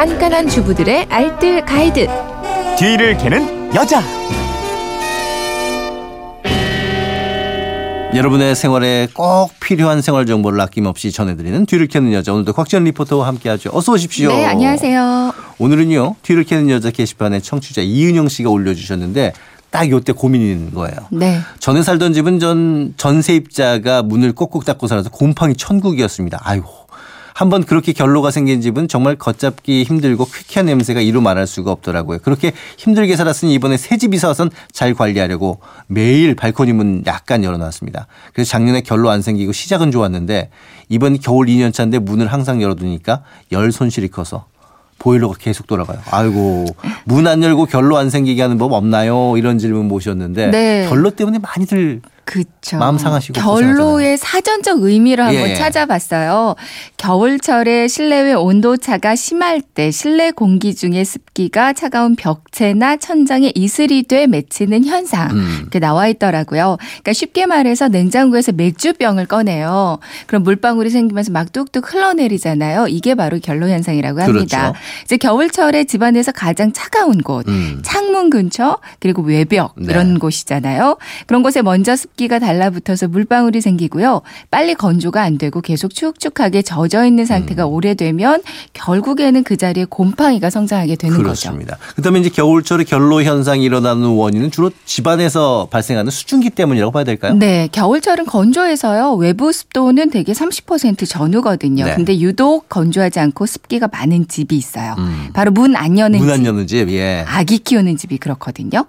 깐깐한 주부들의 알뜰 가이드. 뒤를 캐는 여자. 여러분의 생활에 꼭 필요한 생활 정보를 아낌없이 전해드리는 뒤를 캐는 여자 오늘도 곽지연 리포터와 함께하죠. 어서 오십시오. 네, 안녕하세요. 오늘은요 뒤를 캐는 여자 게시판에 청취자 이은영 씨가 올려주셨는데 딱 요때 고민인 거예요. 네. 전에 살던 집은 전 전세입자가 문을 꼭꼭 닫고 살아서 곰팡이 천국이었습니다. 아이고. 한번 그렇게 결로가 생긴 집은 정말 걷잡기 힘들고 퀴퀴한 냄새가 이루 말할 수가 없더라고요. 그렇게 힘들게 살았으니 이번에 새집 이사 와선 잘 관리하려고 매일 발코니 문 약간 열어놨습니다. 그래서 작년에 결로 안 생기고 시작은 좋았는데 이번 겨울 2년 차인데 문을 항상 열어두니까 열 손실이 커서 보일러가 계속 돌아가요. 아이고 문 안 열고 결로 안 생기게 하는 법 없나요? 이런 질문 모셨는데 네. 결로 때문에 많이들 그쵸. 마음 상하시고 결로의 사전적 의미를 한번 예, 예. 찾아봤어요. 겨울철에 실내외 온도 차가 심할 때 실내 공기 중에 습 기가 차가운 벽체나 천장에 이슬이 돼 맺히는 현상. 음. 이렇게 나와 있더라고요. 그러니까 쉽게 말해서 냉장고에서 맥주병을 꺼내요. 그럼 물방울이 생기면서 막 뚝뚝 흘러내리잖아요. 이게 바로 결로 현상이라고 합니다. 그렇죠. 이제 겨울철에 집안에서 가장 차가운 곳, 음. 창문 근처 그리고 외벽 네. 이런 곳이잖아요. 그런 곳에 먼저 습기가 달라붙어서 물방울이 생기고요. 빨리 건조가 안 되고 계속 축축하게 젖어 있는 상태가 음. 오래되면 결국에는 그 자리에 곰팡이가 성장하게 되는. 그렇습니다. 그다음에 이제 겨울철에 결로 현상이 일어나는 원인은 주로 집안에서 발생하는 수증기 때문이라고 봐야 될까요? 네, 겨울철은 건조해서요. 외부 습도는 대개 30% 전후거든요. 네. 근데 유독 건조하지 않고 습기가 많은 집이 있어요. 음. 바로 문 안 여는 문안 집. 여는 집, 예. 아기 키우는 집이 그렇거든요.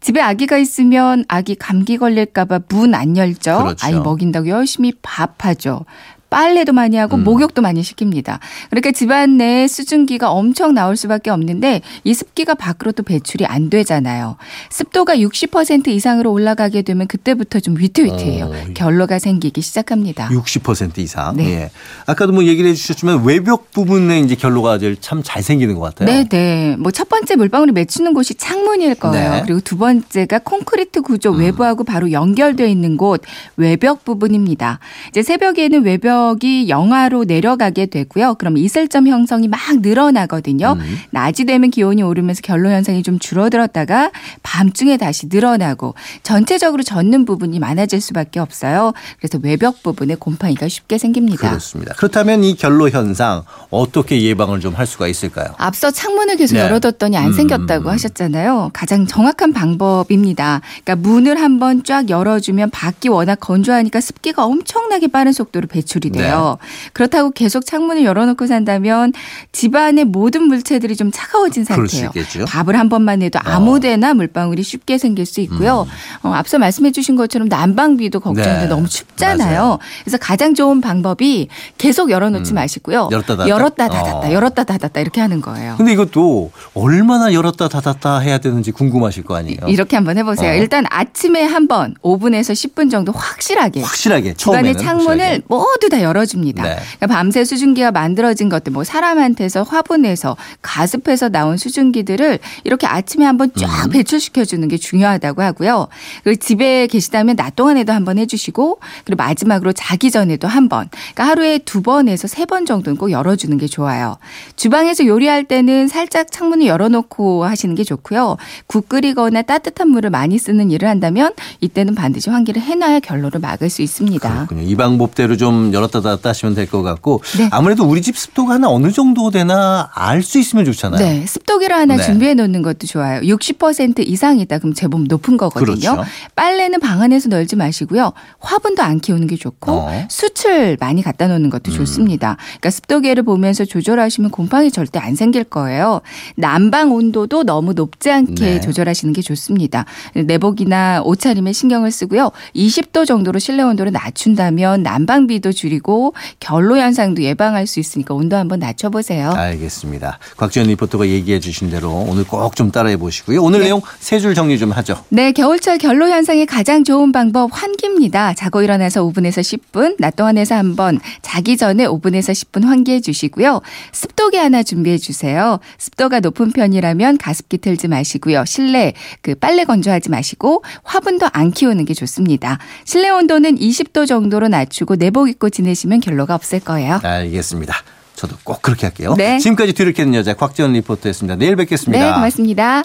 집에 아기가 있으면 아기 감기 걸릴까 봐 문 안 열죠. 그렇죠. 아이 먹인다고 열심히 밥하죠. 빨래도 많이 하고 음. 목욕도 많이 시킵니다. 그러니까 집안 내에 수증기가 엄청 나올 수밖에 없는데 이 습기가 밖으로 또 배출이 안 되잖아요. 습도가 60% 이상으로 올라가게 되면 그때부터 좀 위태위태해요. 어. 결로가 생기기 시작합니다. 60% 이상. 네. 예. 아까도 뭐 얘기를 해 주셨지만 외벽 부분에 이제 결로가 참잘 생기는 것 같아요. 네, 네. 뭐 첫 번째 물방울이 맺히는 곳이 창문일 거예요. 네. 음. 그리고 두 번째가 콘크리트 구조 외부하고 바로 연결되어 있는 곳 외벽 부분입니다. 이제 새벽에는 외벽 이 영하로 내려가게 되고요. 그럼 이슬점 형성이 막 늘어나거든요. 음. 낮이 되면 기온이 오르면서 결로 현상이 좀 줄어들었다가 밤중에 다시 늘어나고 전체적으로 젖는 부분이 많아질 수밖에 없어요. 그래서 외벽 부분에 곰팡이가 쉽게 생깁니다. 그렇습니다. 그렇다면 이 결로 현상 어떻게 예방을 좀 할 수가 있을까요? 앞서 창문을 계속 네. 열어뒀더니 안 음, 생겼다고 음. 하셨잖아요. 가장 정확한 방법입니다. 그러니까 문을 한번 쫙 열어주면 밖이 워낙 건조하니까 습기가 엄청나게 빠른 속도로 배출이 돼요. 네. 그렇다고 계속 창문을 열어놓고 산다면 집안의 모든 물체들이 좀 차가워진 상태예요. 밥을 한 번만 해도 아무데나 물방울이 쉽게 생길 수 있고요. 어, 앞서 말씀해주신 것처럼 난방비도 음. 네. 너무 춥잖아요. 맞아요. 그래서 가장 좋은 방법이 계속 열어놓지 마시고요. 음. 열었다 닫았다? 열었다 닫았다, 어. 열었다 닫았다 이렇게 하는 거예요. 근데 이것도 얼마나 열었다 닫았다 해야 되는지 궁금하실 거 아니에요. 이렇게 한번 해보세요. 어. 일단 아침에 한번 5분에서 10분 정도 확실하게 확실하게 집안의 창문을 확실하게. 모두 다 열어줍니다. 네. 그러니까 밤새 수증기가 만들어진 것들, 뭐 사람한테서 화분에서 가습해서 나온 수증기들을 이렇게 아침에 한번 쫙 음. 배출시켜 주는 게 중요하다고 하고요. 그리고 집에 계시다면 낮 동안에도 한번 해주시고, 그리고 마지막으로 자기 전에도 한 번. 그러니까 하루에 두 번에서 세 번 정도는 꼭 열어주는 게 좋아요. 주방에서 요리할 때는 살짝 창문을 열어놓고 하시는 게 좋고요. 국 끓이거나 따뜻한 물을 많이 쓰는 일을 한다면 이때는 반드시 환기를 해놔야 결로를 막을 수 있습니다. 그렇군요. 이 방법대로 좀 열었 다 닫았다 하시면 될 것 같고 네. 아무래도 우리 집 습도가 한 어느 정도 되나 알 수 있으면 좋잖아요. 네, 습도계를 하나 네. 준비해 놓는 것도 좋아요. 60% 이상이다. 그럼 제법 높은 거거든요. 그렇죠. 빨래는 방 안에서 널지 마시고요. 화분도 안 키우는 게 좋고 어. 음. 수출 많이 갖다 놓는 것도 좋습니다. 그러니까 습도계를 보면서 조절하시면 곰팡이 절대 안 생길 거예요. 난방 온도도 너무 높지 않게 네. 조절하시는 게 좋습니다. 내복이나 옷차림에 신경을 쓰고요. 20도 정도로 실내 온도를 낮춘다면 난방비도 줄이고 결로 현상도 예방할 수 있으니까 온도 한번 낮춰보세요. 알겠습니다. 곽지연 리포터가 얘기해 주신 대로 오늘 꼭 좀 따라해 보시고요. 오늘 네. 내용 세 줄 정리 좀 하죠. 네, 겨울철 결로 현상의 가장 좋은 방법 환기입니다. 자고 일어나서 5분에서 10분, 낮 동안 에서 한번 자기 전에 5분에서 10분 환기해 주시고요. 습도계 하나 준비해 주세요. 습도가 높은 편이라면 가습기 틀지 마시고요. 실내 그 빨래 건조하지 마시고 화분도 안 키우는 게 좋습니다. 실내 온도는 20도 정도로 낮추고 내복 입고 지내시면 결로가 없을 거예요. 알겠습니다. 저도 꼭 그렇게 할게요. 네. 지금까지 뒤를 캐는 여자 곽지연 리포터였습니다. 내일 뵙겠습니다. 네, 고맙습니다.